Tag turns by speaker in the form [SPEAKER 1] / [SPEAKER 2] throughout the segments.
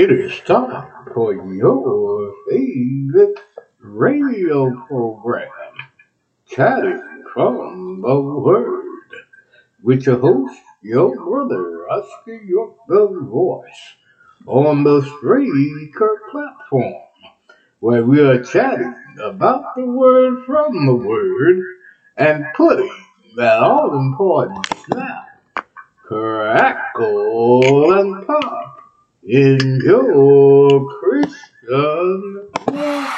[SPEAKER 1] It is time for your favorite radio program, Chatting from the Word, with your host, your brother, Oscar York the Voice, on the Spreaker platform, where we are chatting about the Word from the Word and putting that all important snap, crackle, and pop in your Christian walk.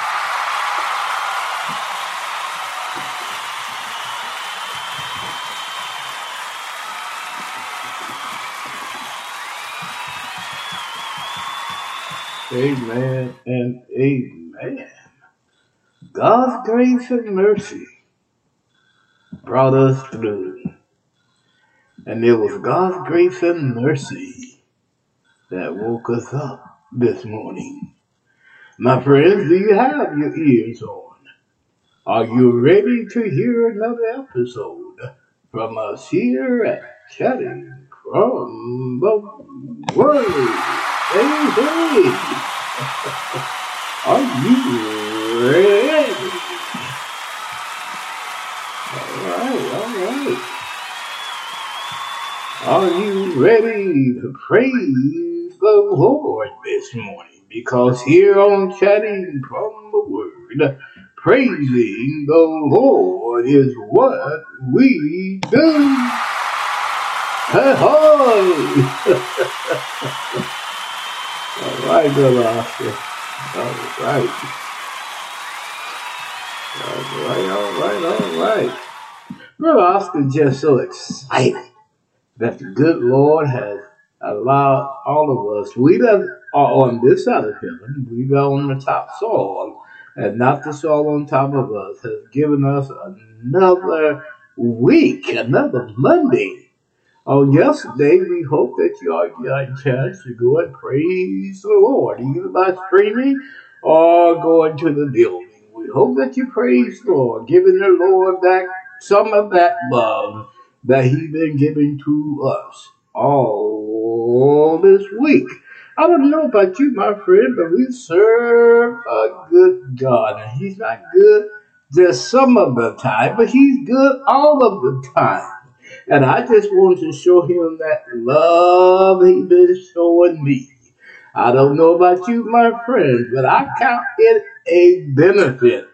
[SPEAKER 1] Amen and amen. God's grace and mercy brought us through. And it was God's grace and mercy that woke us up this morning. My friends, do you have your ears on? Are you ready to hear another episode from us here at Chatting from the? Hey, hey! Are you ready? All right, all right. Are you ready to praise the Lord this morning? Because here on Chatting from the Word, praising the Lord is what we do. All right, brother Oscar. All right. All right, all right, all right. Brother Oscar just so excited that the good Lord has allowed all of us, we that are on this side of heaven, we that are on the top soil, and not the soil on top of us, has given us another week, another Monday. On yesterday, we hope that you all got a chance to go and praise the Lord, either by streaming or going to the building. We hope that you praise the Lord, giving the Lord back some of that love that He's been giving to us all this week. I don't know about you, my friend, but we serve a good God. And He's not good just some of the time, but He's good all of the time. And I just wanted to show Him that love He's been showing me. I don't know about you, my friends, but I count it a benefit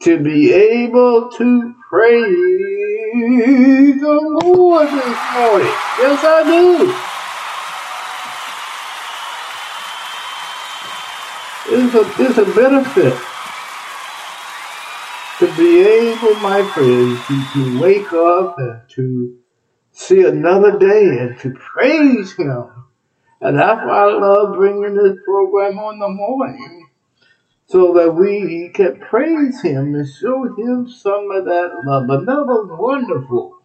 [SPEAKER 1] to be able to praise the Lord this morning. Yes, I do. It's a, it's a benefit to be able, my friends, to, to wake up and to see another day and to praise Him. And that's why I love bringing this program on the morning so that we can praise Him and show Him some of that love. Another wonderful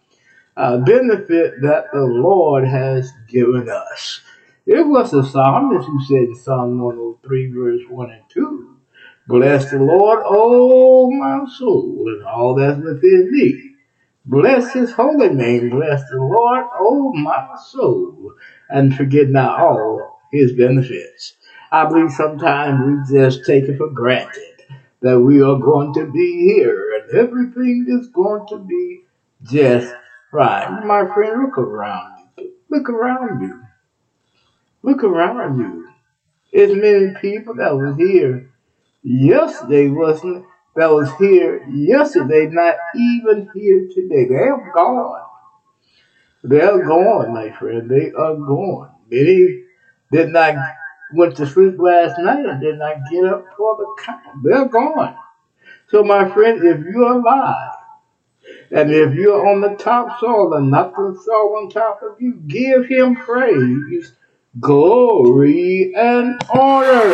[SPEAKER 1] uh, benefit that the Lord has given us. It was the psalmist who said in Psalm 103, verse 1 and 2, Bless the Lord, O my soul, and all that's within me. Bless his holy name. Bless the Lord, O my soul, and forget not all his benefits. I believe sometimes we just take it for granted that we are going to be here and everything is going to be just right. My friend, look around you. Look around you. Look around you. There's many people that was here yesterday wasn't that was here yesterday, not even here today. They're gone. They're gone, my friend. They are gone. Many did not went to sleep last night and did not get up for the count. They're gone. So, my friend, if you're alive, and if you're on the top soil and not the soil on top of you, give him praise, glory, and honor.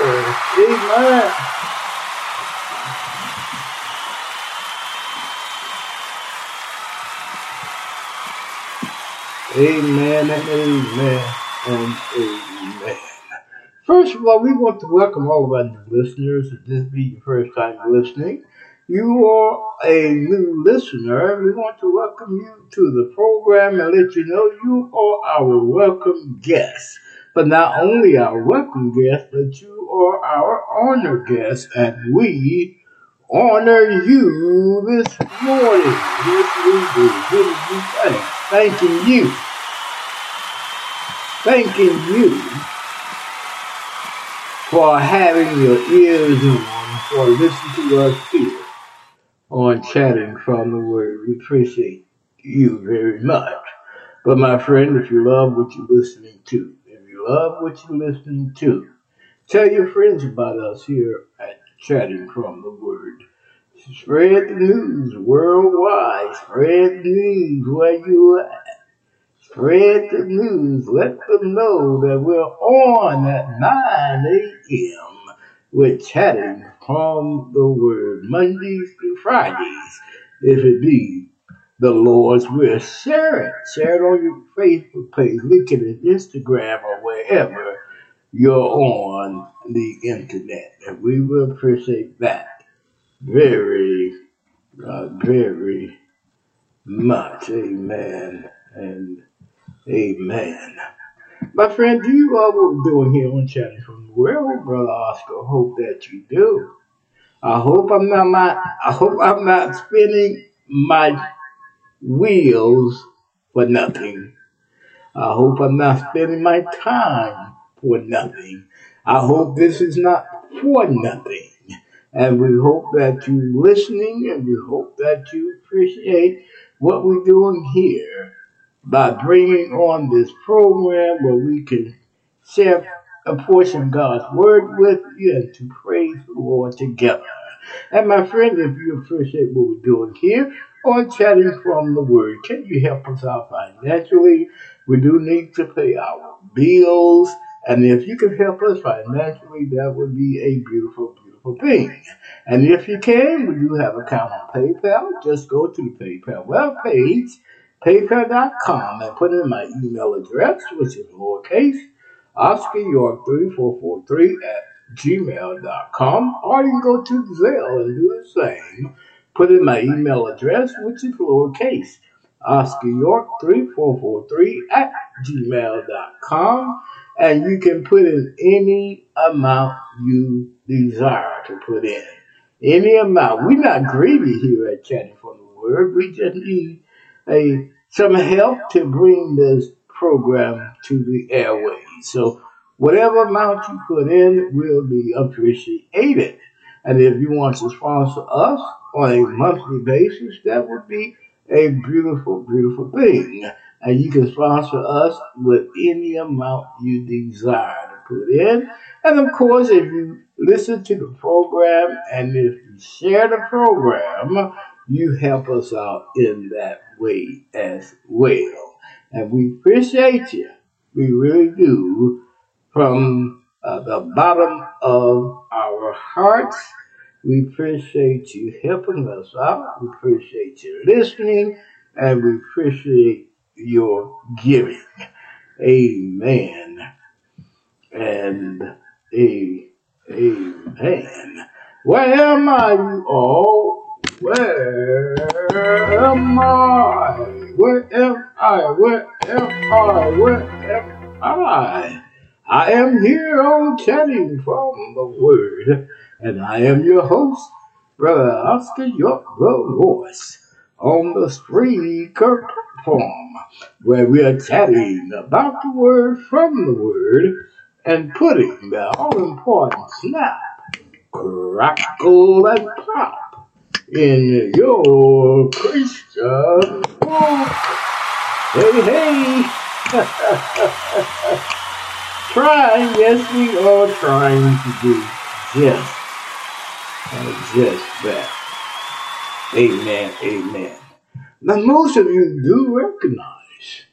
[SPEAKER 1] Amen. Amen and amen and amen. First of all, we want to welcome all of our new listeners. If this be your first time listening, you are a new listener, we want to welcome you to the program and let you know you are our welcome guest. But not only our welcome guest, but you are our honor guest, and we honor you this morning. Yes, we you. Thanking you. Thanking you for having your ears on, for listening to us here on Chatting from the Word. We appreciate you very much. But my friend, if you love what you're listening to, love what you're listening to, tell your friends about us here at Chatting from the Word. Spread the news worldwide. Spread the news where you at. Spread the news. Let them know that we're on at 9 a.m. We're chatting from the Word Mondays through Fridays, if it be the Lord's will. Share it. Share it on your Facebook page, link it in Instagram or wherever you're on the internet. And we will appreciate that very, uh, very much. Amen and amen. My friend, do you love what we're doing here on Chatting from the Word, Brother Oscar? Hope that you do. I hope I'm not my, I hope I'm not spinning my wheels for nothing. I hope I'm not spending my time for nothing. I hope this is not for nothing. And we hope that you're listening and we hope that you appreciate what we're doing here by bringing on this program where we can share a portion of God's Word with you and to praise the Lord together. And my friend, if you appreciate what we're doing here on Chatting from the Word, can you help us out financially? We do need to pay our bills. And if you can help us financially, that would be a beautiful, beautiful thing. And if you can, we do have an account on PayPal. Just go to the PayPal webpage, paypal.com, and put in my email address, which is lowercase, Oscar York 3443 at gmail.com. Or you can go to Zelle and do the same. Put in my email address, which is lowercase, Oscar York 3443 at gmail.com and you can put in any amount you desire to put in. Any amount. We're not greedy here at Chatting from the Word. We just need a some help to bring this program to the airways. So whatever amount you put in will be appreciated. And if you want to sponsor us on a monthly basis, that would be a beautiful, beautiful thing and you can sponsor us with any amount you desire to put in. And of course, if you listen to the program and if you share the program, you help us out in that way as well. And we appreciate you. We really do. From uh, the bottom of our hearts, we appreciate you helping us out. We appreciate you listening. And we appreciate your giving. Amen. And a, amen. Where am I, you all? Where am I? Where am I? Where am I? Where am I? I am here on chatting from the Word, and I am your host, Brother Oscar York, the on the Spreaker platform where we are chatting about the word from the word and putting the all important snap, crackle, and pop in your Christian walk. Hey, hey! trying, yes, we are trying to do just, just that. Amen, amen. Now, most of you do recognize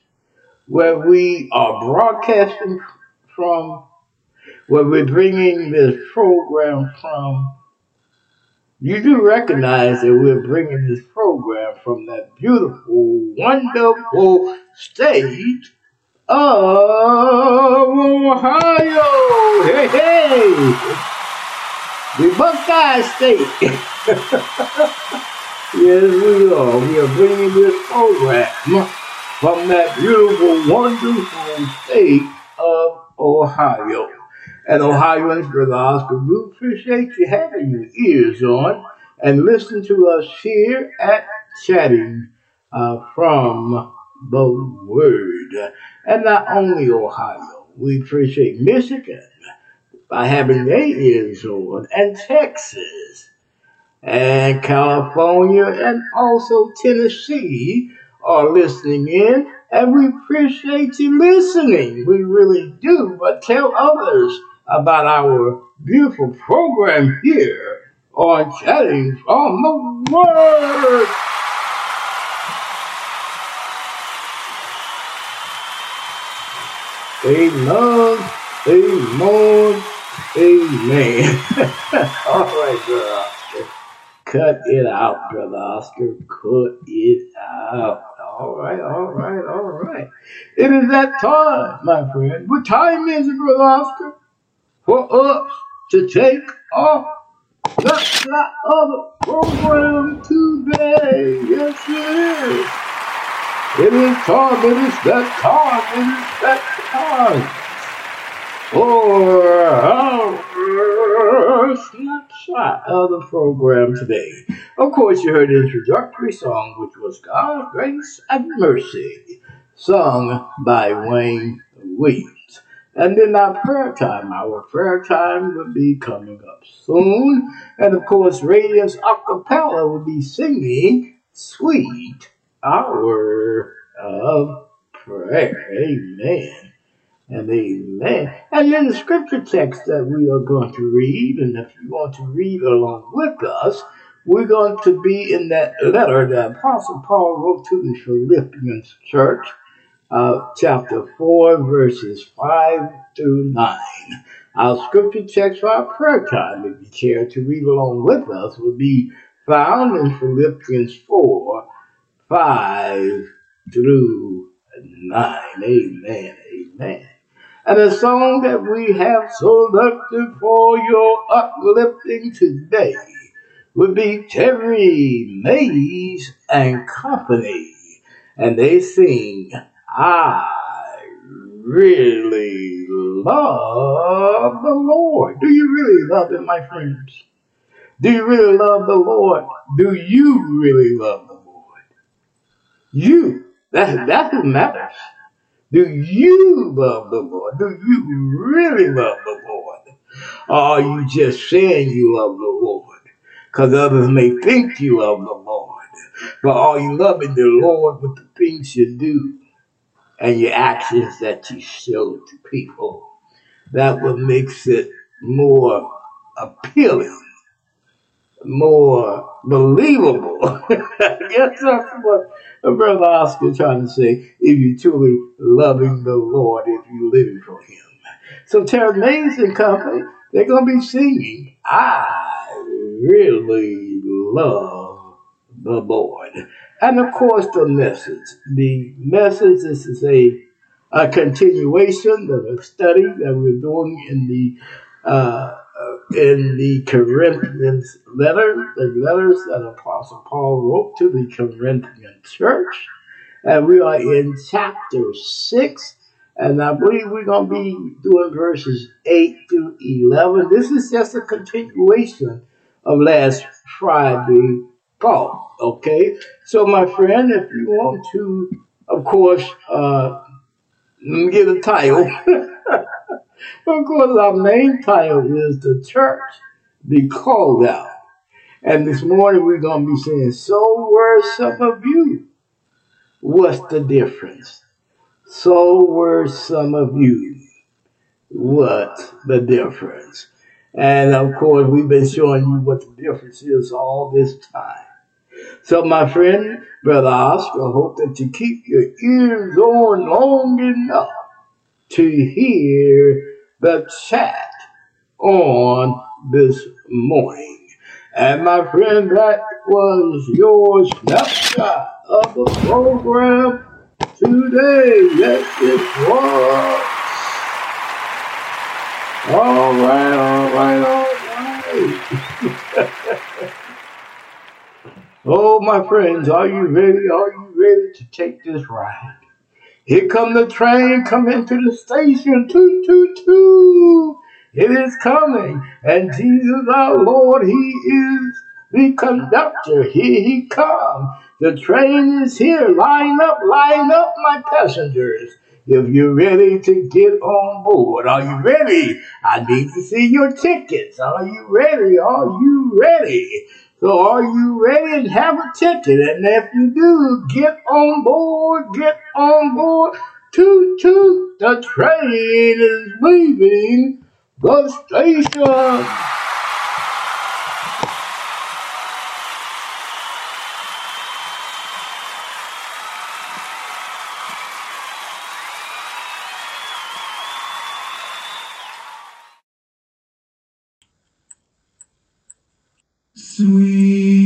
[SPEAKER 1] where we are broadcasting from, where we're bringing this program from. You do recognize that we're bringing this program from that beautiful, wonderful state of Ohio. Hey, hey! The Buckeye State. yes, we are. We are bringing this program from that beautiful, wonderful state of Ohio. And Ohioans, Brother Oscar, we appreciate you having your ears on and listen to us here at Chatting uh, from the Word. And not only Ohio, we appreciate Michigan by having eight years old, and Texas, and California, and also Tennessee are listening in. And we appreciate you listening. We really do. But tell others about our beautiful program here on Chatting from the Word. Amen. Amen. Amen. All right, brother Oscar. Cut it out, brother Oscar. Cut it out. All right, all right, all right. It is that time, my friend. What time is it, brother Oscar? For us to take off the shot of the program today. Yes, it is. It is time. It is that time. It is that time our snapshot of the program today. Of course, you heard the introductory song, which was God's Grace and Mercy, sung by Wayne Williams. And then our prayer time, our prayer time will be coming up soon. And of course, Radiance Acapella will be singing Sweet Hour of Prayer. Amen and amen. And then the scripture text that we are going to read, and if you want to read along with us, we're going to be in that letter that Apostle Paul wrote to the Philippians church, uh, chapter 4, verses 5 through 9. Our scripture text for our prayer time, if you care to read along with us, will be found in Philippians 4, 5 through 9. Amen. Amen. And the song that we have selected for your uplifting today would be Terry Mays and Company. And they sing, I really love the Lord. Do you really love Him, my friends? Do you really love the Lord? Do you really love the Lord? You. That, that's what matters. Do you love the Lord? Do you really love the Lord? Or are you just saying you love the Lord? Because others may think you love the Lord. But are you loving the Lord with the things you do and your actions that you show to people? That what makes it more appealing more believable. I guess that's what Brother Oscar trying to say. If you truly loving the Lord, if you living for Him. So Terry Mays and Company, they're going to be singing, I really love the Lord. And of course, the message. The message this is a, a continuation of a study that we're doing in the uh, in the Corinthians letter, the letters that Apostle Paul wrote to the Corinthian church. And we are in chapter 6, and I believe we're going to be doing verses 8 to 11. This is just a continuation of last Friday thought, okay? So, my friend, if you want to, of course, uh, get a title. Of course, our main title is The Church Be Called Out. And this morning we're going to be saying, So were some of you. What's the difference? So were some of you. What's the difference? And of course, we've been showing you what the difference is all this time. So, my friend, Brother Oscar, I hope that you keep your ears on long enough to hear the chat on this morning. And my friend, that was your snapshot of the program today. Yes, it was. All right, all right, all right. oh, my friends, are you ready? Are you ready to take this ride? Here come the train coming to the station. Toot, toot, toot. It is coming. And Jesus our Lord, He is the conductor. Here He come. The train is here. Line up, line up, my passengers. If you're ready to get on board, are you ready? I need to see your tickets. Are you ready? Are you ready? So are you ready to have a ticket? And if you do, get on board, get on board. Toot toot, the train is leaving the station.
[SPEAKER 2] Sweet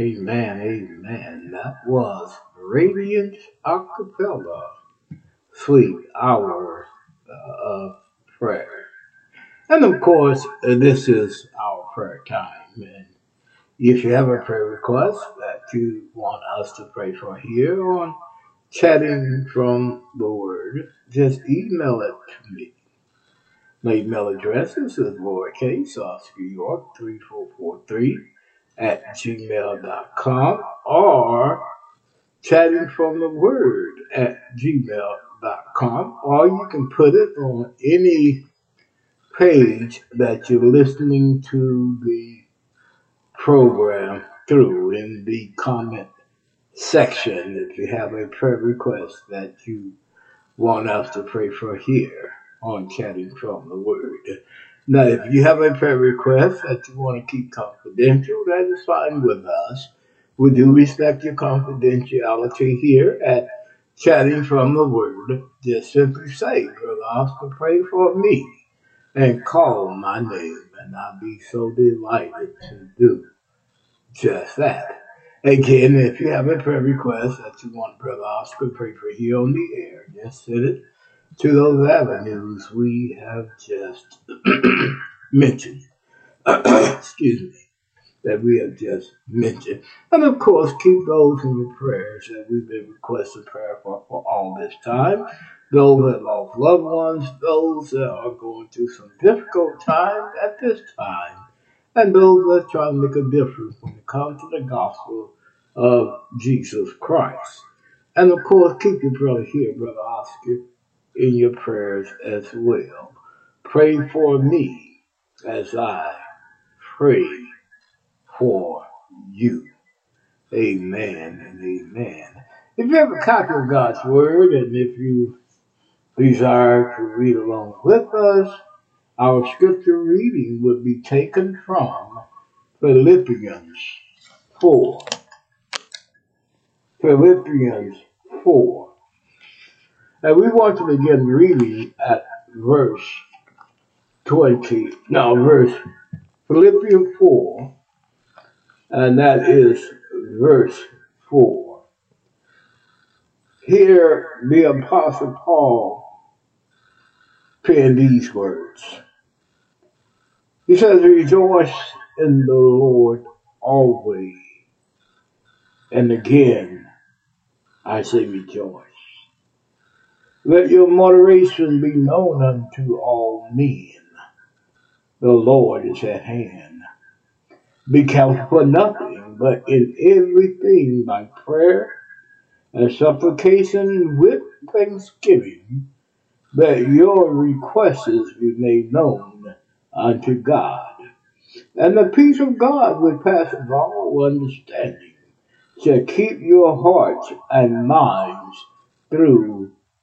[SPEAKER 1] Amen, amen. That was Radiant Acapella, Sweet Hour uh, of Prayer. And of course, uh, this is our prayer time. And if you have a prayer request that you want us to pray for here on Chatting from the Word, just email it to me. My email address is lowercase Oscar York 3443 at gmail.com or chatting from the word at gmail.com or you can put it on any page that you're listening to the program through in the comment section if you have a prayer request that you want us to pray for here on Chatting from the Word. Now, if you have a prayer request that you want to keep confidential, that is fine with us. We do respect your confidentiality here at Chatting from the Word. Just simply say, Brother Oscar, pray for me and call my name, and I'll be so delighted to do just that. Again, if you have a prayer request that you want Brother Oscar to pray for you on the air, just send it to those avenues we have just mentioned. Excuse me. That we have just mentioned. And of course, keep those in your prayers that we've been requesting prayer for for all this time. Those that lost loved ones, those that are going through some difficult times at this time, and those that are trying to make a difference when it comes to the gospel of Jesus Christ. And of course, keep your brother here, Brother Oscar in your prayers as well. Pray for me as I pray for you. Amen and amen. If you have a copy of God's Word and if you desire to read along with us, our scripture reading would be taken from Philippians 4. Philippians 4. And we want to begin reading at verse 20. Now, verse Philippians 4, and that is verse 4. Here, the Apostle Paul penned these words. He says, Rejoice in the Lord always. And again, I say rejoice. Let your moderation be known unto all men. The Lord is at hand. Be careful for nothing, but in everything by prayer and supplication with thanksgiving, that your requests be made known unto God. And the peace of God, which passes all understanding, shall keep your hearts and minds through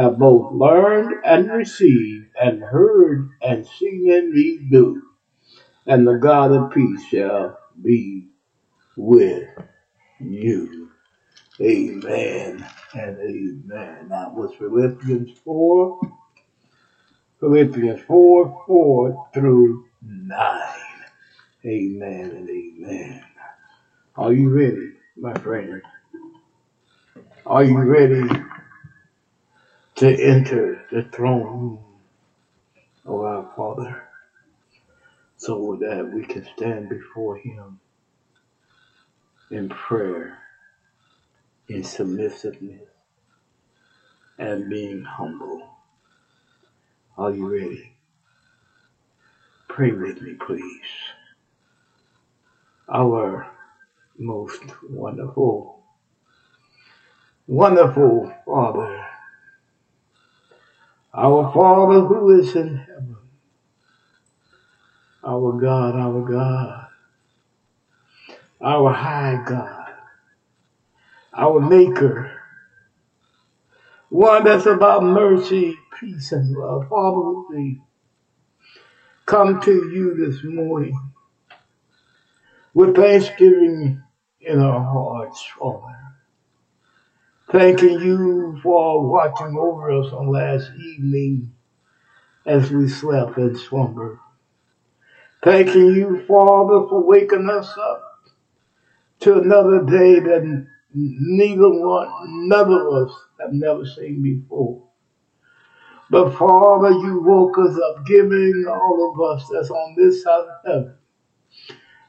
[SPEAKER 1] have both learned and received, and heard and seen in me do. And the God of peace shall be with you. Amen and amen. That was Philippians 4, Philippians 4, 4 through 9. Amen and amen. Are you ready, my friend? Are you ready to enter the throne room of our Father so that we can stand before Him in prayer, in submissiveness, and being humble. Are you ready? Pray with me, please. Our most wonderful, wonderful Father, our Father who is in heaven, our God, our God, our high God, our Maker, one that's about mercy, peace, and love. Father, we come to you this morning with thanksgiving in our hearts, Father. Thanking you for watching over us on last evening as we slept in slumber. Thanking you, Father, for waking us up to another day that neither one, none of us have never seen before. But Father, you woke us up, giving all of us that's on this side of heaven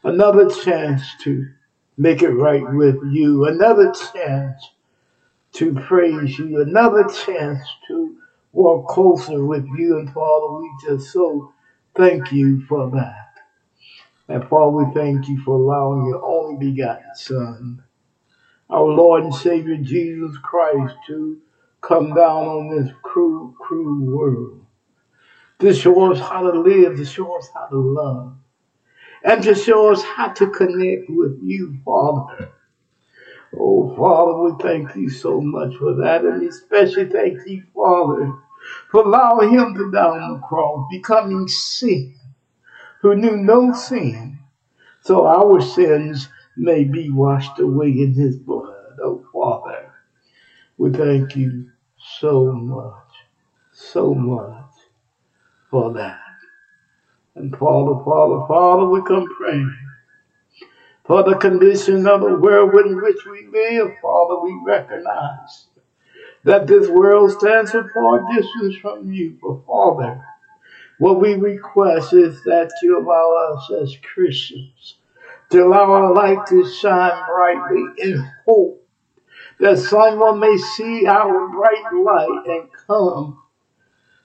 [SPEAKER 1] another chance to make it right with you, another chance to praise you, another chance to walk closer with you. And Father, we just so thank you for that. And Father, we thank you for allowing your only begotten Son, our Lord and Savior Jesus Christ, to come down on this cruel, cruel world to show us how to live, to show us how to love, and to show us how to connect with you, Father. Oh, Father, we thank you so much for that, and especially thank you, Father, for allowing him to die on the cross, becoming sin, who knew no sin, so our sins may be washed away in his blood. Oh, Father, we thank you so much, so much for that. And Father, Father, Father, we come praying for the condition of the world in which we live. Father, we recognize that this world stands a far distance from you. But Father, what we request is that you allow us as Christians to allow our light to shine brightly in hope that someone may see our bright light and come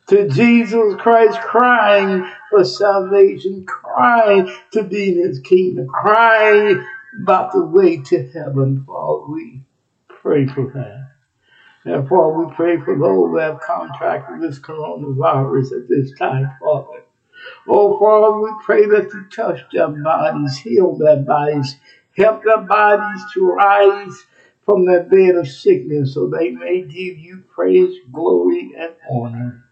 [SPEAKER 1] to Jesus Christ crying for salvation, crying to be in his kingdom, crying about the way to heaven. Father, we pray for that. And Father, we pray for those that have contracted this coronavirus at this time, Father. Oh, Father, we pray that you touch their bodies, heal their bodies, help their bodies to rise from their bed of sickness so they may give you praise, glory, and honor.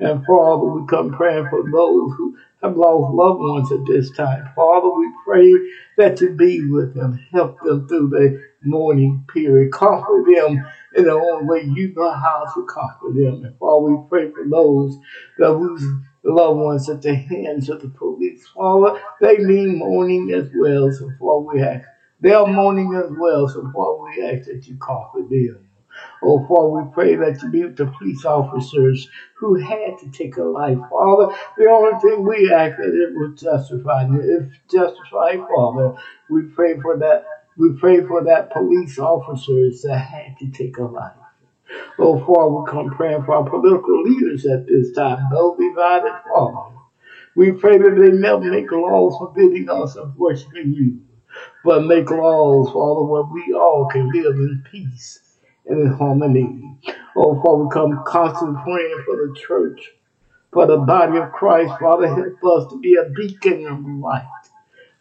[SPEAKER 1] And Father, we come praying for those who have lost loved ones at this time. Father, we pray that you be with them, help them through the mourning period, comfort them in the only way you know how to comfort them. And Father, we pray for those that lose loved ones at the hands of the police. Father, they need mourning as well. So Father, we ask. They are mourning as well. So Father, we ask that you comfort them. Oh, Father, we pray that you be with the police officers who had to take a life. Father, the only thing we ask that it was justified. If justified, Father, we pray for that. We pray for that police officers that had to take a life. Oh, Father, we come praying for our political leaders at this time. Be divided, Father. We pray that they never make laws forbidding us of worshiping you, but make laws, Father, where we all can live in peace and in harmony. Oh, Father, come constantly praying for the church, for the body of Christ. Father, help us to be a beacon of light,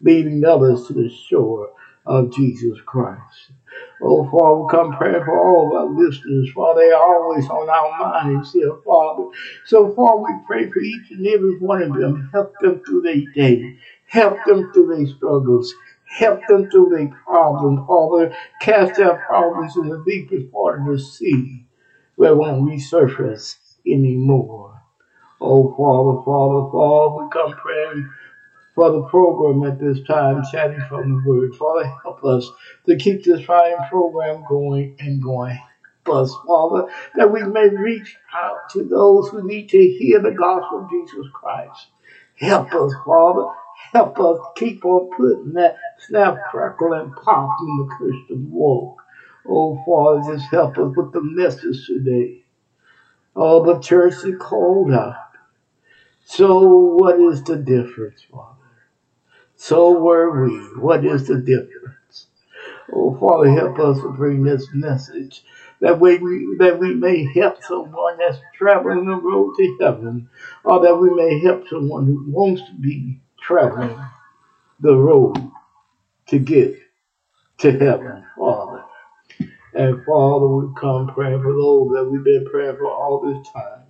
[SPEAKER 1] leading others to the shore of Jesus Christ. Oh, Father, we come praying for all of our listeners, Father. They are always on our minds here, Father. So, Father, we pray for each and every one of them. Help them through their day. Help them through their struggles. Help them through their problems, Father. Cast their problems in the deepest part of the sea where it won't resurface anymore. Oh, Father, Father, Father, we come praying for the program at this time, chatting from the Word. Father, help us to keep this fine program going and going. Us, Father, that we may reach out to those who need to hear the gospel of Jesus Christ. Help us, Father. Help us keep on putting that snap, crackle, and pop in the Christian walk. Oh, Father, just help us with the message today. Oh, the church is called out. So, what is the difference, Father? So were we. What is the difference? Oh, Father, help us to bring this message that we, that we may help someone that's traveling the road to heaven, or that we may help someone who wants to be traveling the road to get to heaven, Father. And Father, we come praying for those that we've been praying for all this time.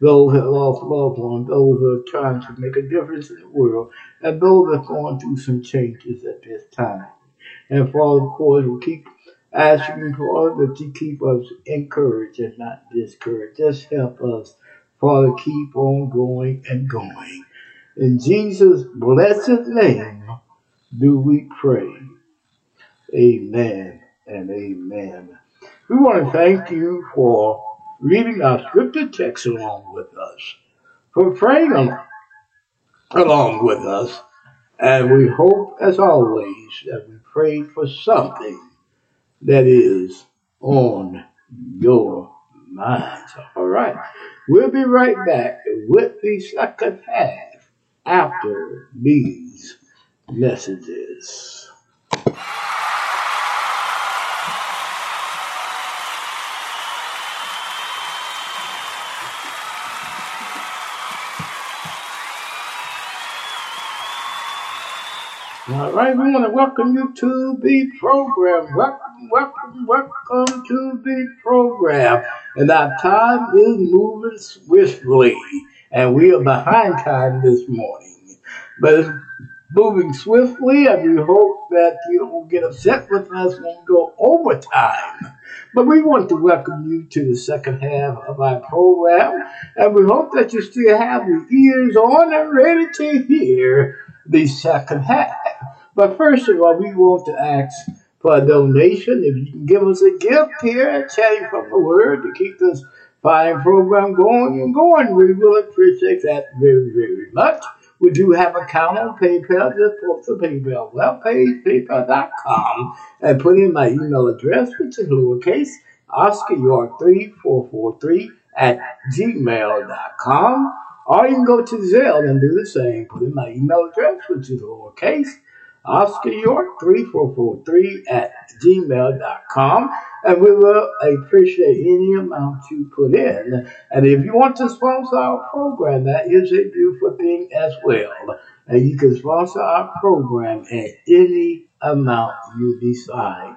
[SPEAKER 1] Those that lost loved ones, those that are trying to make a difference in the world, and those that are going through some changes at this time. And Father, of course, we keep asking Father that you keep us encouraged and not discouraged. Just help us, Father, keep on going and going. In Jesus' blessed name do we pray. Amen and amen. We want to thank you for reading our scripture text along with us, for praying along with us, and we hope, as always, that we pray for something that is on your minds. All right. We'll be right back with the second half after these messages. All right, we want to welcome you to the program. Welcome, welcome, welcome to the program. And our time is moving swiftly, and we are behind time this morning. But it's moving swiftly, and we hope that you won't get upset with us when we go over time. But we want to welcome you to the second half of our program, and we hope that you still have your ears on and ready to hear the second half. But first of all, we want to ask for a donation. If you can give us a gift here at Chatting from the Word to keep this fine program going and going, we will appreciate that very, very much. We do have an account on PayPal. Just go to PayPal webpage, paypal.com, and put in my email address, which is lowercase, Oscar York 3443 at gmail.com. Or you can go to Zelle and do the same. Put in my email address, which is lowercase, Oscar York 3443 at gmail.com. And we will appreciate any amount you put in. And if you want to sponsor our program, that is a beautiful thing as well. And you can sponsor our program at any amount you decide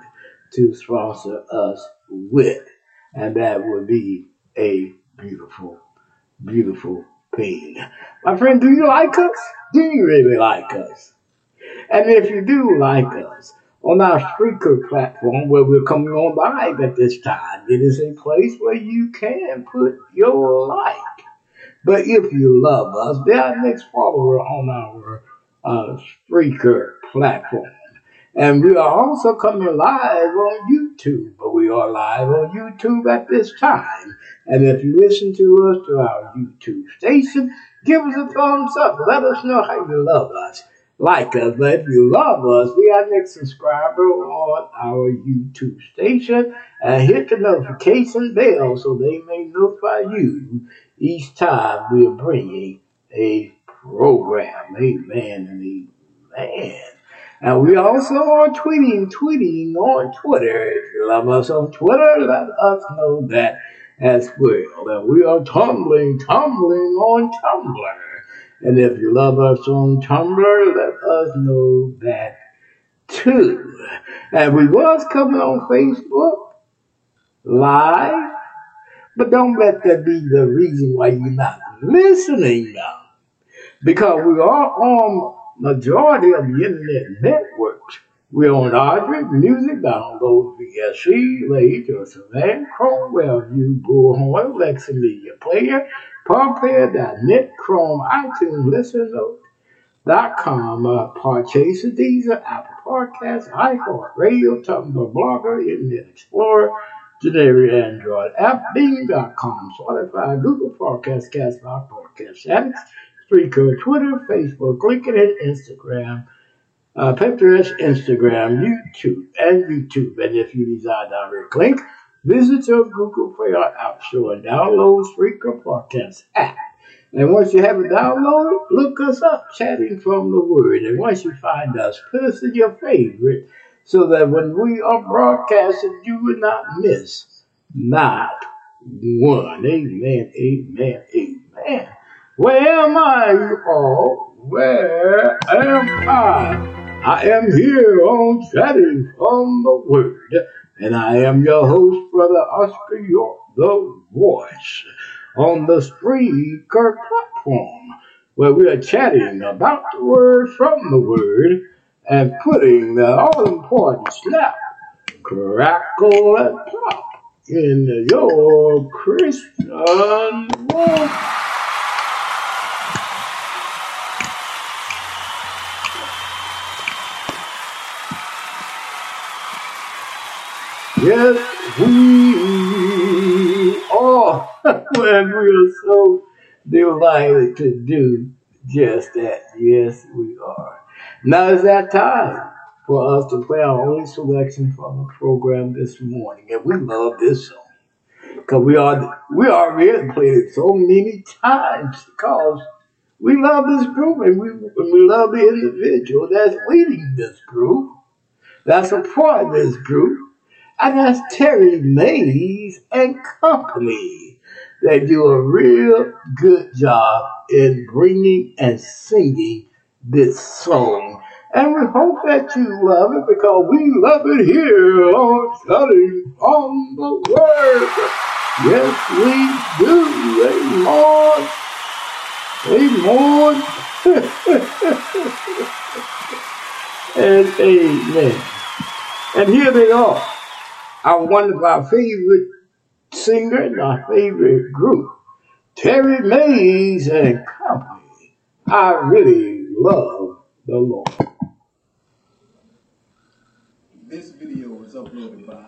[SPEAKER 1] to sponsor us with. And that would be a beautiful, beautiful thing. My friend, do you like us? Do you really like us? And if you do like us, on our Spreaker platform where we're coming on live at this time, it is a place where you can put your like. But if you love us, be our next follower on our uh, platform. And we are also coming live on YouTube, but we are live on YouTube at this time. And if you listen to us through our YouTube station, give us a thumbs up. Let us know how you love us like us. But if you love us, be our next subscriber on our YouTube station and hit the notification bell so they may notify you each time we're bringing a program. Amen and amen. And we also are tweeting, tweeting on Twitter. If you love us on Twitter, let us know that as well. And we are tumbling, tumbling on Tumblr. And if you love us on Tumblr, let us know that too. And we was coming on Facebook live, but don't let that be the reason why you're not listening now. Because we are on majority of the internet networks. We're on Audrey, Music Download, VSC, Later, Savannah, Chrome, Wellview, Bullhorn, Alexa Media Player, Podplayer.net, Chrome, iTunes, Listen Note, dot com, uh, Podchaser, Deezer, Apple Podcasts, iHeartRadio, Tumblr, Blogger, Internet Explorer, generic Android app, Bing.com, Spotify, Google Podcasts, Castbox, Podcast Addicts, Spreaker, Twitter, Facebook, LinkedIn, Instagram, uh, Pinterest, Instagram, YouTube, and YouTube. And if you desire direct link, visit your Google Play or App Store and download Spreaker Podcast app. And once you have it downloaded, look us up, chatting from the Word. And once you find us, put us in your favorite so that when we are broadcasting, you will not miss not one. Amen, amen, amen. Where am I, you all? Where am I? I am here on Chatting from the Word. And I am your host, Brother Oscar York, the voice, on the Spreaker platform, where we are chatting about the word from the word and putting the all important snap, crackle, and pop in your Christian walk. Yes, we are. and we are so delighted to do just that. Yes, we are. Now is that time for us to play our only selection from the program this morning. And we love this song. Because we are we already played it so many times because we love this group and we, and we love the individual that's leading this group. That's a part of this group. And that's Terry Mays and Company. They do a real good job in bringing and singing this song. And we hope that you love it because we love it here on Study on the Word. Yes, we do. Amen. Amen. and amen. And here they are are one of our favorite singers, our favorite group, Terry Mays and Company. I really love the Lord.
[SPEAKER 3] This video was uploaded by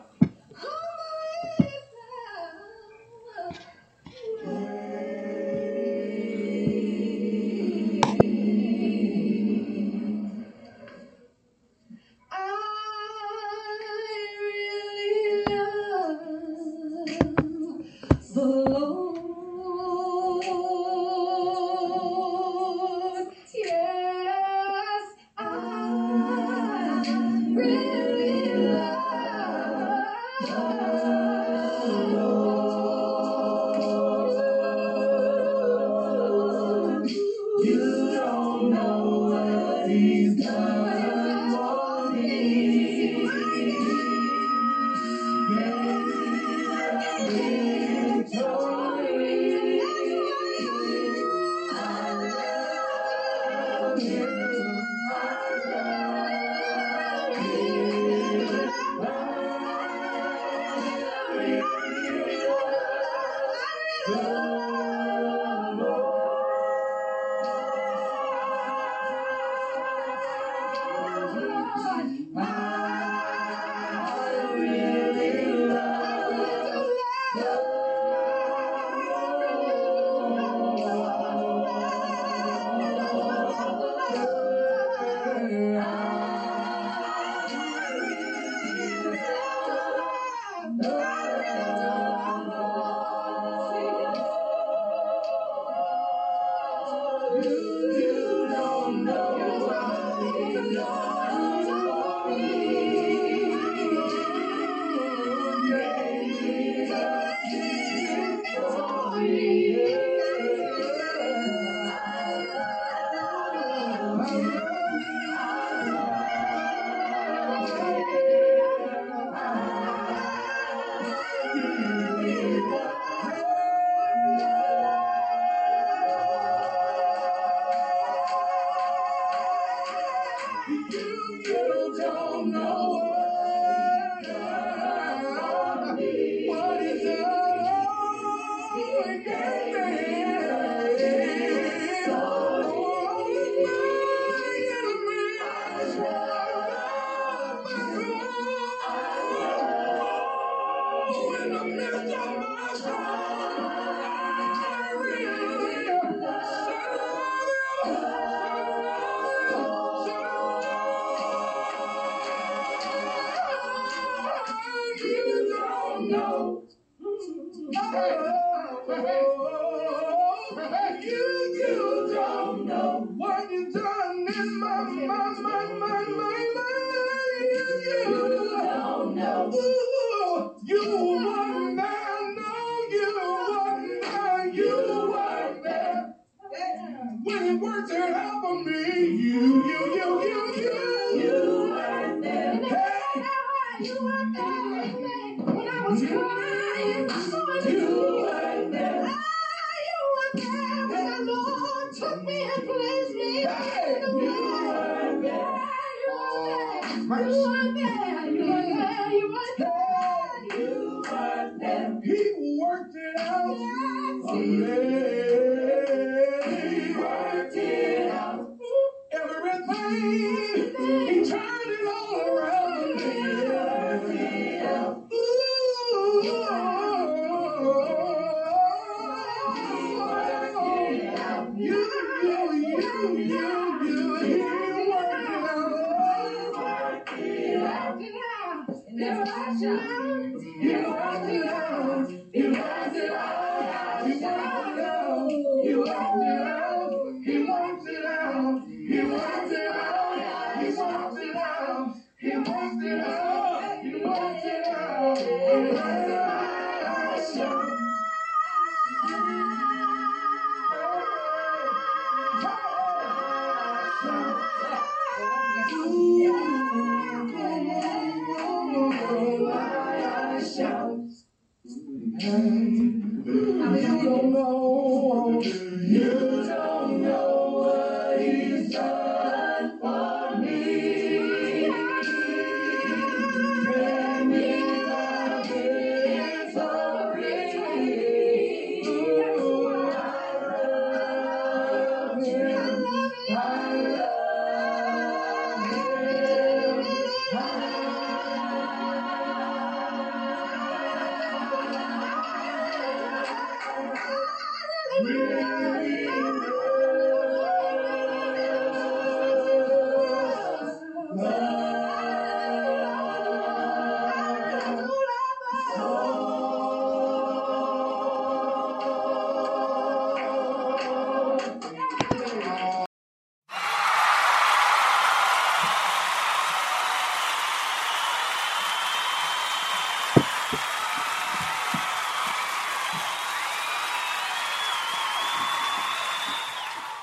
[SPEAKER 2] Hallelujah.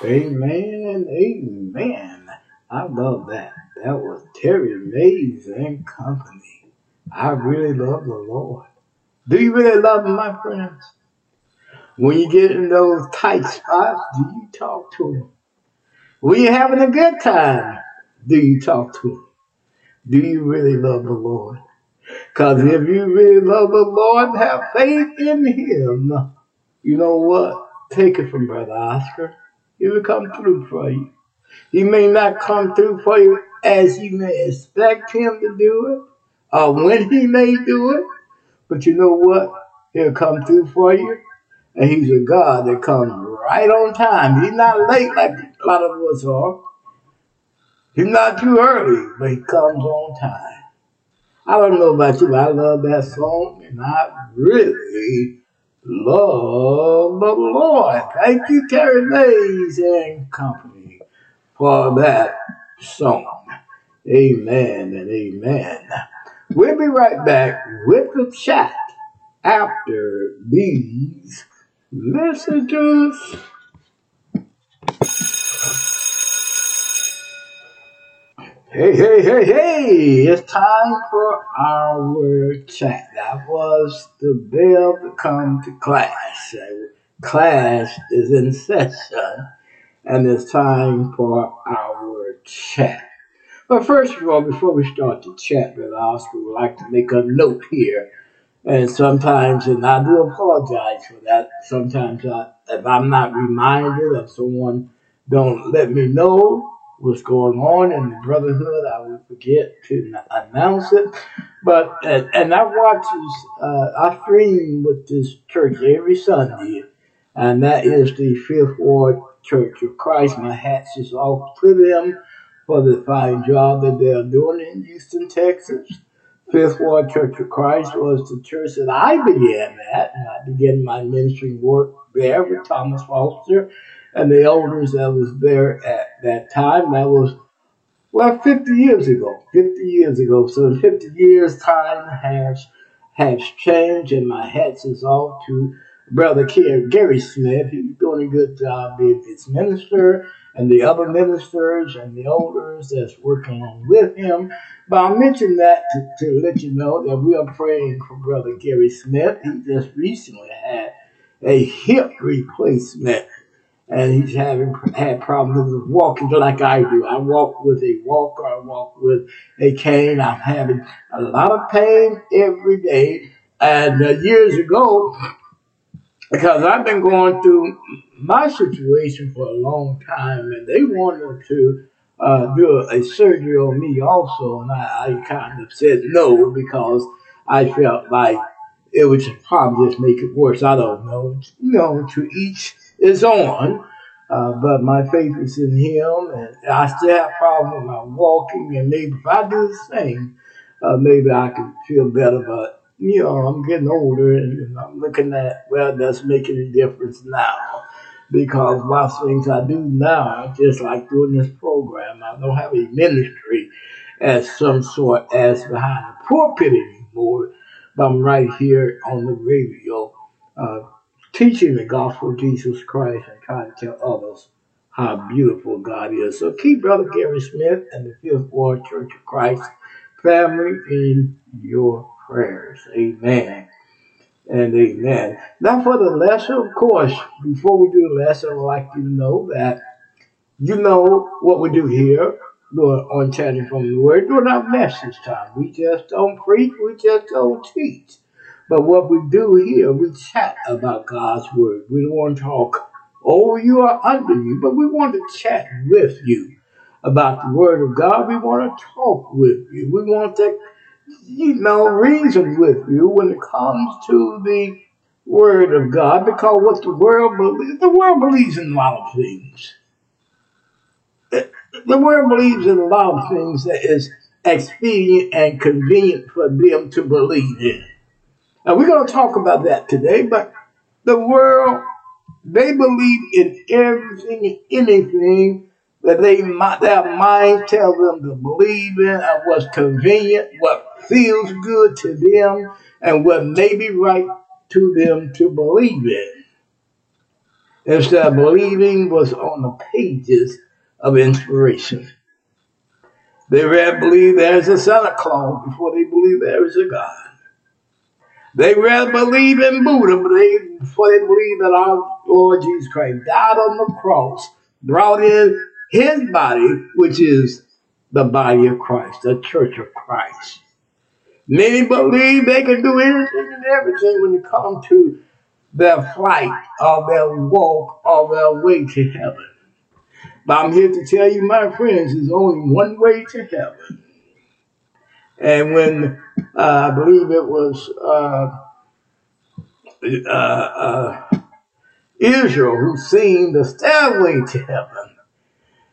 [SPEAKER 1] Amen, amen. I love that. That was Terry Mays and Company. I really love the Lord. Do you really love him, my friends? When you get in those tight spots, do you talk to him? When you're having a good time, do you talk to him? Do you really love the Lord? Because if you really love the Lord, have faith in him. You know what? Take it from Brother Oscar. He will come through for you. He may not come through for you as you may expect him to do it, or when he may do it, but you know what? He'll come through for you. And he's a God that comes right on time. He's not late like a lot of us are. He's not too early, but he comes on time. I don't know about you, but I love that song, and I really love the Lord. Thank you, Terry Mays and Company, for that song. Amen and amen. We'll be right back with the chat after these messages. Hey, hey, hey, hey! It's time for our chat. That was the bell to come to class. Class is in session, and it's time for our chat. But first of all, before we start the chat, Brother Oscar would like to make a note here. And sometimes, and I do apologize for that. Sometimes, I, if I'm not reminded, if someone don't let me know what's going on in the brotherhood, I will forget to announce it. But and, and I watch this, uh, I stream with this church every Sunday, and that is the Fifth Ward Church of Christ. My hats is off to them for the fine job that they're doing in Houston, Texas. Fifth Ward Church of Christ was the church that I began at, and I began my ministry work there with Thomas Foster and the elders that was there at that time. That was well, 50 years ago. 50 years ago. So in 50 years, time has has changed, and my hats is off to Brother Gary Smith. He's doing a good job being his minister and the other ministers and the elders that's working with him. But I mentioned that to, to let you know that we are praying for Brother Gary Smith. He just recently had a hip replacement and he's having had problems with walking like I do. I walk with a walker, I walk with a cane. I'm having a lot of pain every day. And uh, years ago, because I've been going through my situation for a long time, and they wanted to uh, do a surgery on me also, and I, I kind of said no because I felt like it would probably just make it worse. I don't know. You know, to each his on. Uh, but my faith is in Him, and I still have problems with my walking. And maybe if I do the same, uh, maybe I can feel better. But you know, I'm getting older, and I'm looking at well, that's making a difference now because lots of things I do now, just like doing this program, I don't have a ministry as some sort as behind the pulpit anymore, but I'm right here on the radio uh, teaching the gospel of Jesus Christ and trying to tell others how beautiful God is. So keep Brother Gary Smith and the Fifth Ward Church of Christ family in your prayers. Amen and amen. Now for the lesson, of course, before we do the lesson, I'd like you to know that you know what we do here on Chatting from the Word during our message time. We just don't preach, we just don't teach. But what we do here, we chat about God's Word. We don't want to talk over you or under you, but we want to chat with you about the Word of God. We want to talk with you. We want to you know, reason with you when it comes to the Word of God because what the world believes, the world believes in a lot of things. The world believes in a lot of things that is expedient and convenient for them to believe in. Now we're going to talk about that today, but the world, they believe in everything and anything that they their minds tell them to believe in and what's convenient, what feels good to them, and what may be right to them to believe in. Instead of believing was on the pages of inspiration. They rather believe there's a Santa Claus before they believe there is a God. They rather believe in Buddha but they, before they believe that our Lord Jesus Christ died on the cross, brought in his body, which is the body of Christ, the church of Christ. Many believe they can do anything and everything when it comes to their flight or their walk or their way to heaven. But I'm here to tell you, my friends, there's only one way to heaven. And when uh, I believe it was uh, uh, uh Israel who seen the stairway to heaven,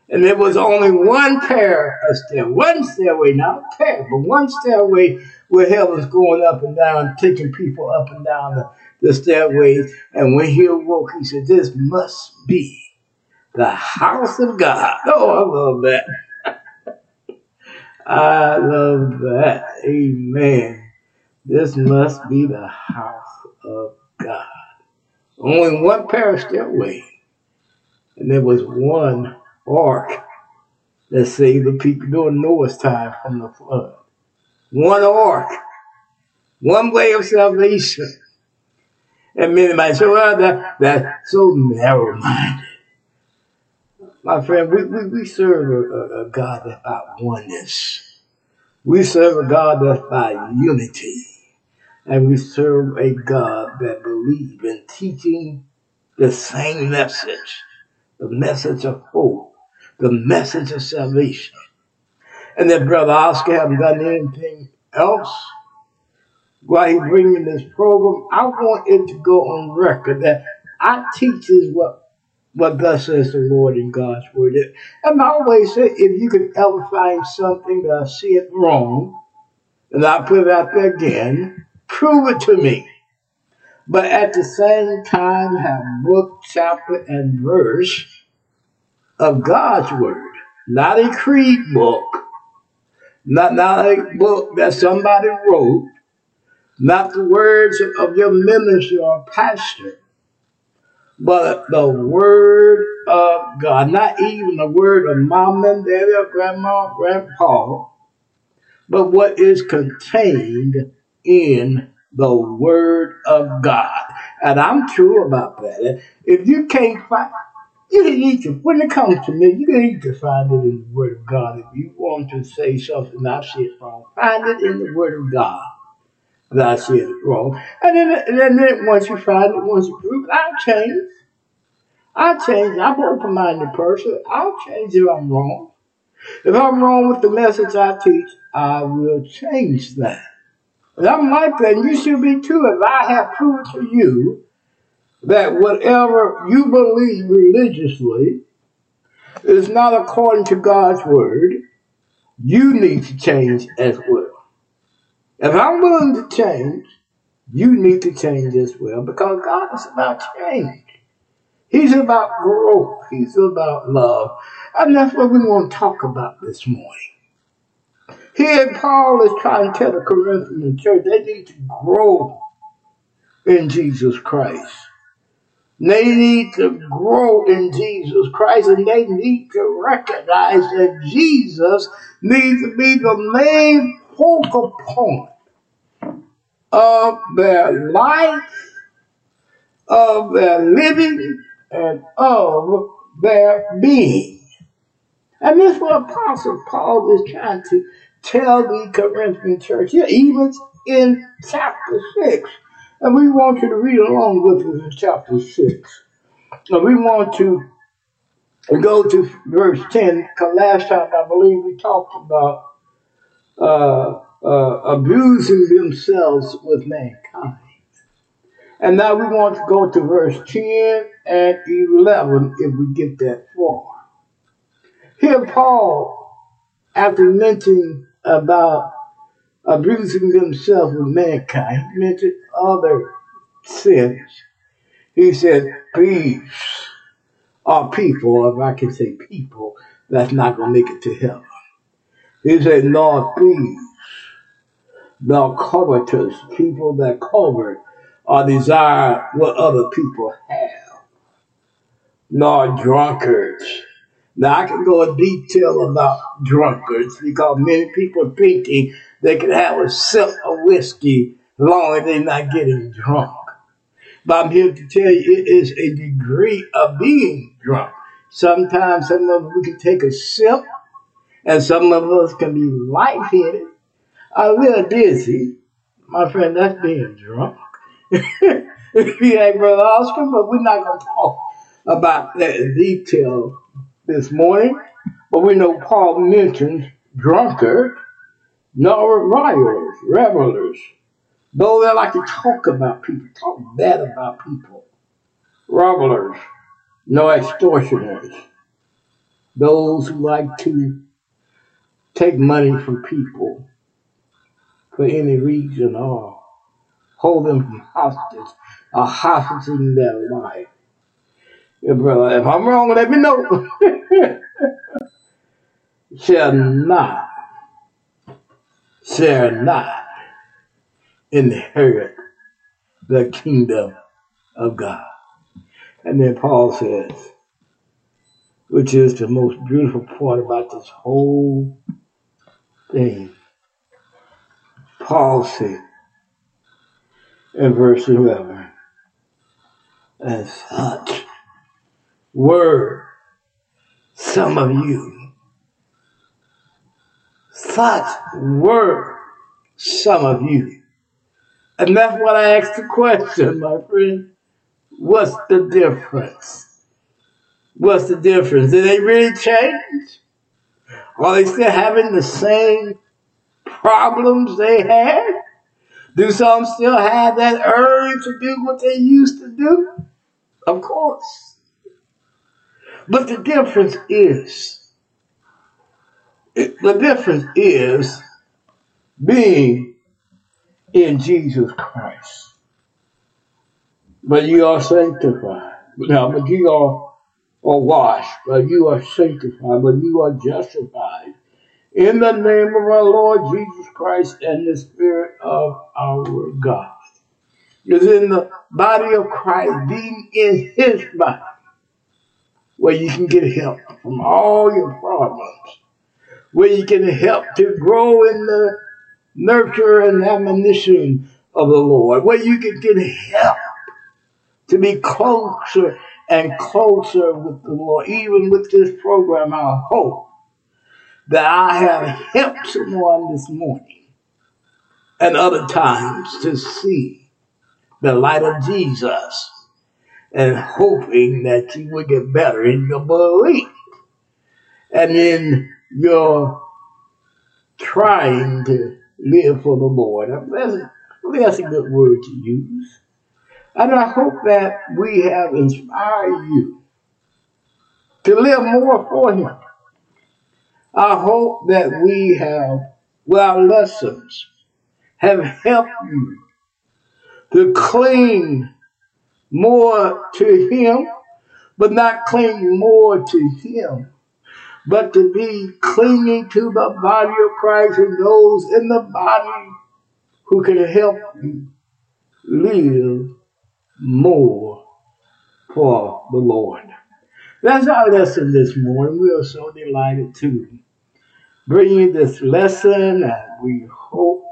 [SPEAKER 1] and there was only one pair of stair, one stairway, not a pair, but one stairway where heaven's going up and down, taking people up and down the, the. And when he awoke, he said, This must be the house of God. Oh, I love that. I love that. Amen. This must be the house of God. Only one pair of stairway. And there was one ark that saved the people during Noah's time from the flood. One ark, one way of salvation. And many might say, well, that, that's so narrow minded. My friend, we, we, we serve a, a, God that's about oneness. We serve a God that's by unity. And we serve a God that believes in teaching the same message, the message of hope the message of salvation. And that Brother Oscar haven't done anything else while he's bringing this program. I want it to go on record that I teach is what what thus says the Lord in God's word. And I always say, if you could ever find something that I see it wrong, and I put it out there again, prove it to me. But at the same time, have book, chapter, and verse of God's Word, not a creed book, not, not a book that somebody wrote, not the words of your minister or pastor, but the word of God, not even the word of mom and daddy or grandma, or grandpa, but what is contained in the word of God. And I'm true about that. If you can't find, you need to, when it comes to me, you need to find it in the word of God. If you want to say something I said wrong, find it in the word of God that I said it wrong. And then, and then once you find it, once you prove it, I'll change. I'll change. I'm an open-minded person. I'll change if I'm wrong. If I'm wrong with the message I teach, I will change that. And I'm like that, and you should be too. If I have proved to you that whatever you believe religiously is not according to God's word, you need to change as well. If I'm willing to change, you need to change as well because God is about change. He's about growth. He's about love. And that's what we want to talk about this morning. Here, Paul is trying to tell the Corinthian church they need to grow in Jesus Christ. They need to grow in Jesus Christ and they need to recognize that Jesus needs to be the main focal point of their life, of their living, and of their being. And this is what Apostle Paul is trying to tell the Corinthian church, even in chapter 6. And we want you to read along with us in chapter 6. And we want to go to verse 10, because last time I believe we talked about uh, uh, abusing themselves with mankind. And now we want to go to verse 10 and 11 if we get that far. Here, Paul, after mentioning about abusing themselves with mankind, mentioned other sins. He said, Peace are people, if I can say people, that's not going to make it to heaven. He said, Lord, peace the covetous, people that covet or desire what other people have, nor drunkards. Now I can go in detail about drunkards because many people thinking they can have a sip of whiskey as long as they're not getting drunk. But I'm here to tell you it is a degree of being drunk. Sometimes some of us we can take a sip and some of us can be lightheaded a little dizzy. My friend, that's being drunk. you ain't Brother Oscar, but we're not going to talk about that detail this morning. But we know Paul mentioned drunkard, nor rioters, revelers, those that like to talk about people, talk bad about people, revelers, no extortioners, those who like to take money from people, for any reason or hold them hostage or hostage in their life. Brother, if I'm wrong, let me know. shall not, shall not inherit the kingdom of God. And then Paul says, which is the most beautiful part about this whole thing. Said in verse 11, and such were some of you. Such were some of you. And that's what I asked the question, my friend. What's the difference? What's the difference? Did they really change? Are they still having the same problems they had? Do some still have that urge to do what they used to do? Of course. But the difference is, the difference is being in Jesus Christ. But you are sanctified. Now, but you are, are washed, but you are sanctified, but you are justified in the name of our Lord Jesus Christ and the Spirit of our God. is in the body of Christ, being in his body, where you can get help from all your problems, where you can help to grow in the nurture and admonition of the Lord, where you can get help to be closer and closer with the Lord. Even with this program, I hope that I have helped someone this morning and other times to see the light of Jesus and hoping that you will get better in your belief and in your trying to live for the Lord. That's, that's a good word to use. And I hope that we have inspired you to live more for Him. I hope that we have, with our lessons, have helped you to cling more to Him, but not cling more to Him, but to be clinging to the body of Christ and those in the body who can help you live more for the Lord. That's our lesson this morning. We are so delighted to bring you this lesson, and we hope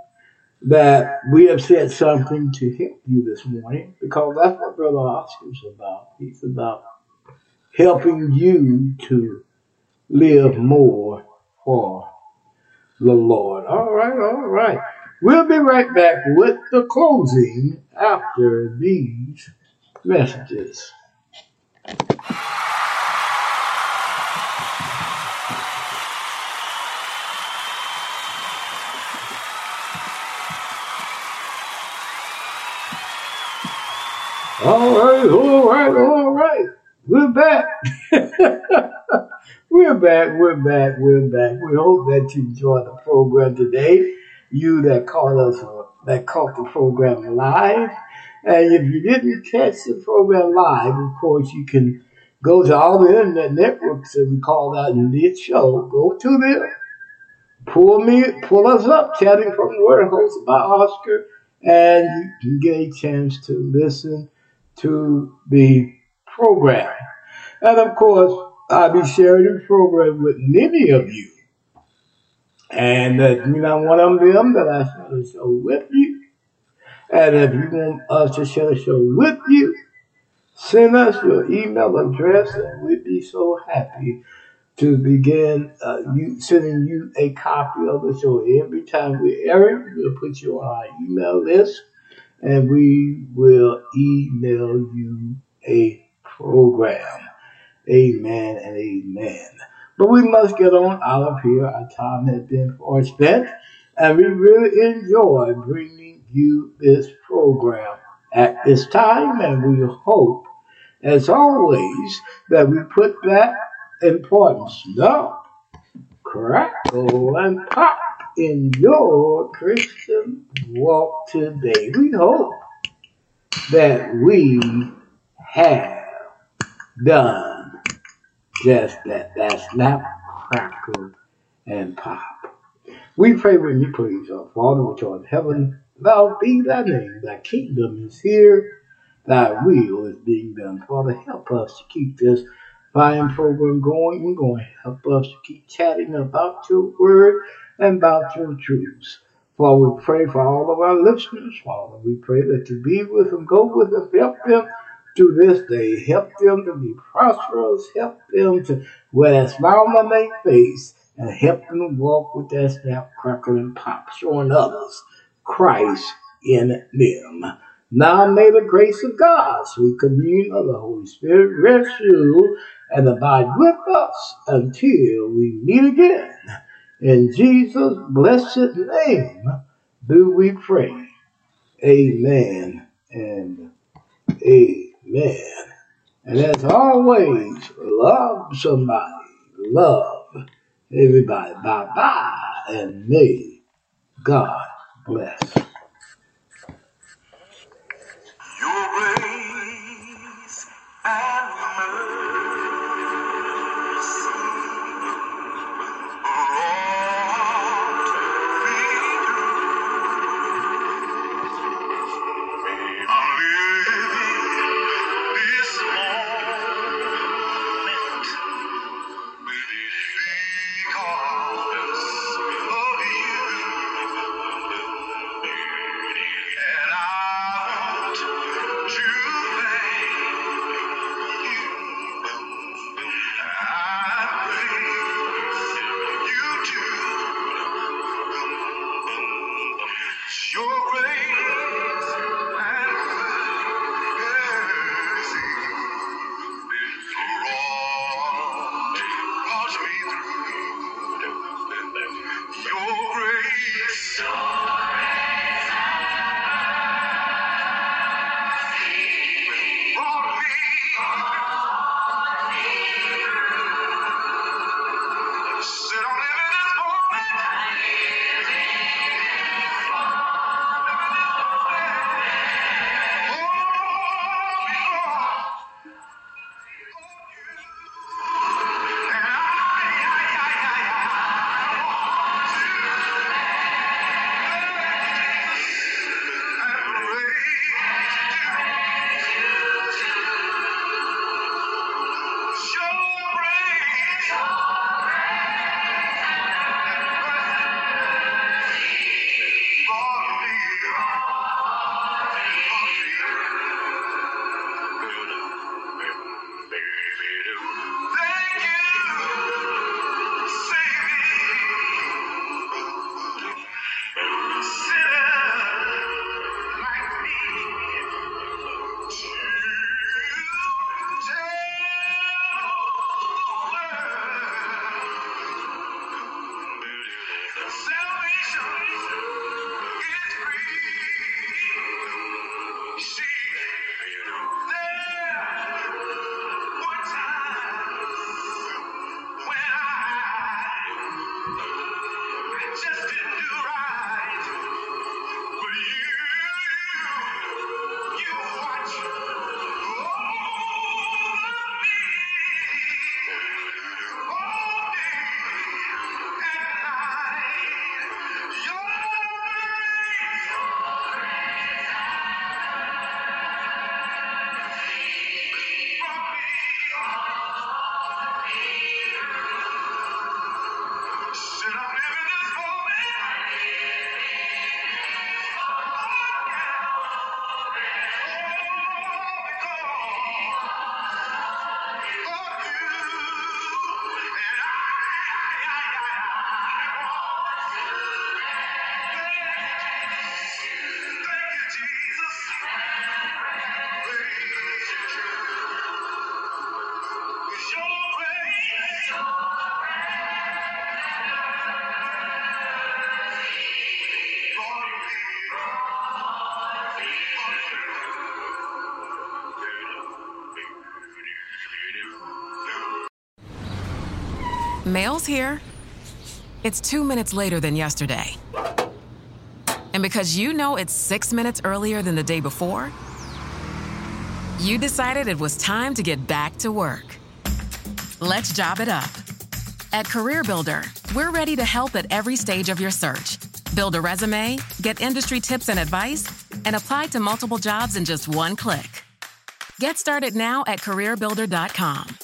[SPEAKER 1] that we have said something to help you this morning because that's what Brother Oscar's about. He's about helping you to live more for the Lord. All right, all right. We'll be right back with the closing after these messages. All right, all right, all right. We're back. we're back, we're back, we're back. We hope that you enjoyed the program today. You that caught us, that caught the program live. And if you didn't catch the program live, of course, you can go to all the internet networks that we called out in this show. Go to them, pull me, pull us up, Chatting from the Word by Oscar, and you can get a chance to listen to the program. And of course, I'll be sharing the program with many of you. And that you know one of them that I share the show with you. And if you want us to share the show with you, send us your email address and we'd be so happy to begin uh, you sending you a copy of the show. Every time we air it, we'll put you on our email list and we will email you a program. Amen and amen. But we must get on out of here. Our time has been far spent, and we really enjoy bringing you this program at this time, and we hope, as always, that we put that importance, stuff, crackle, and pop in your Christian walk today. We hope that we have done just that. That snap, crackle, and pop. We pray with me, please, our Father which art in heaven, thou be thy name, thy kingdom is here, thy will is being done. Father, help us to keep this fine program going and going. Help us to keep chatting about your word and about your truths. Father, we pray for all of our listeners, Father. We pray that you be with them, go with them, help them to this day. Help them to be prosperous. Help them to wear that smile on their face and help them walk with that snap, crackle, and pop, showing others Christ in them. Now may the grace of God, sweet communion of the Holy Spirit, rest you and abide with us until we meet again. In Jesus' blessed name do we pray. Amen and amen. And as always, love somebody. Love everybody. Bye bye. And may God bless.
[SPEAKER 4] Mail's here. It's two minutes later than yesterday. And because you know it's six minutes earlier than the day before, you decided it was time to get back to work. Let's job it up. At CareerBuilder, we're ready to help at every stage of your search. Build a resume, get industry tips and advice, and apply to multiple jobs in just one click. Get started now at CareerBuilder.com.